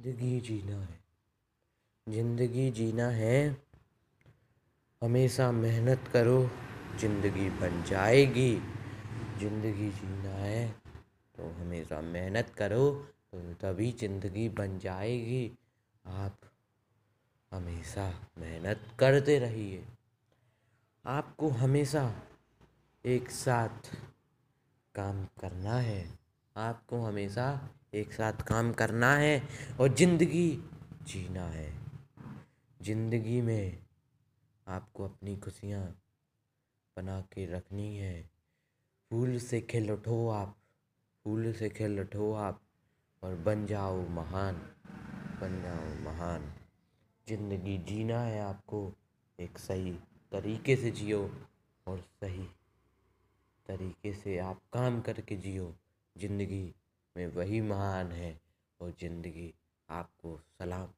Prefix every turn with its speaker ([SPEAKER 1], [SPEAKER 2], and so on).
[SPEAKER 1] ज़िंदगी जीना है। ज़िंदगी जीना है, हमेशा मेहनत करो, ज़िंदगी बन जाएगी। ज़िंदगी जीना है तो हमेशा मेहनत करो तो तभी ज़िंदगी बन जाएगी। आप हमेशा मेहनत करते रहिए। आपको हमेशा एक साथ काम करना है। आपको हमेशा एक साथ काम करना है और ज़िंदगी जीना है। ज़िंदगी में आपको अपनी खुशियाँ बना के रखनी है। फूल से खिल उठो आप, फूल से खिल उठो आप और बन जाओ महान, बन जाओ महान। ज़िंदगी जीना है आपको, एक सही तरीके से जियो और सही तरीके से आप काम करके जियो। ज़िंदगी में वही महान है और ज़िंदगी आपको सलाम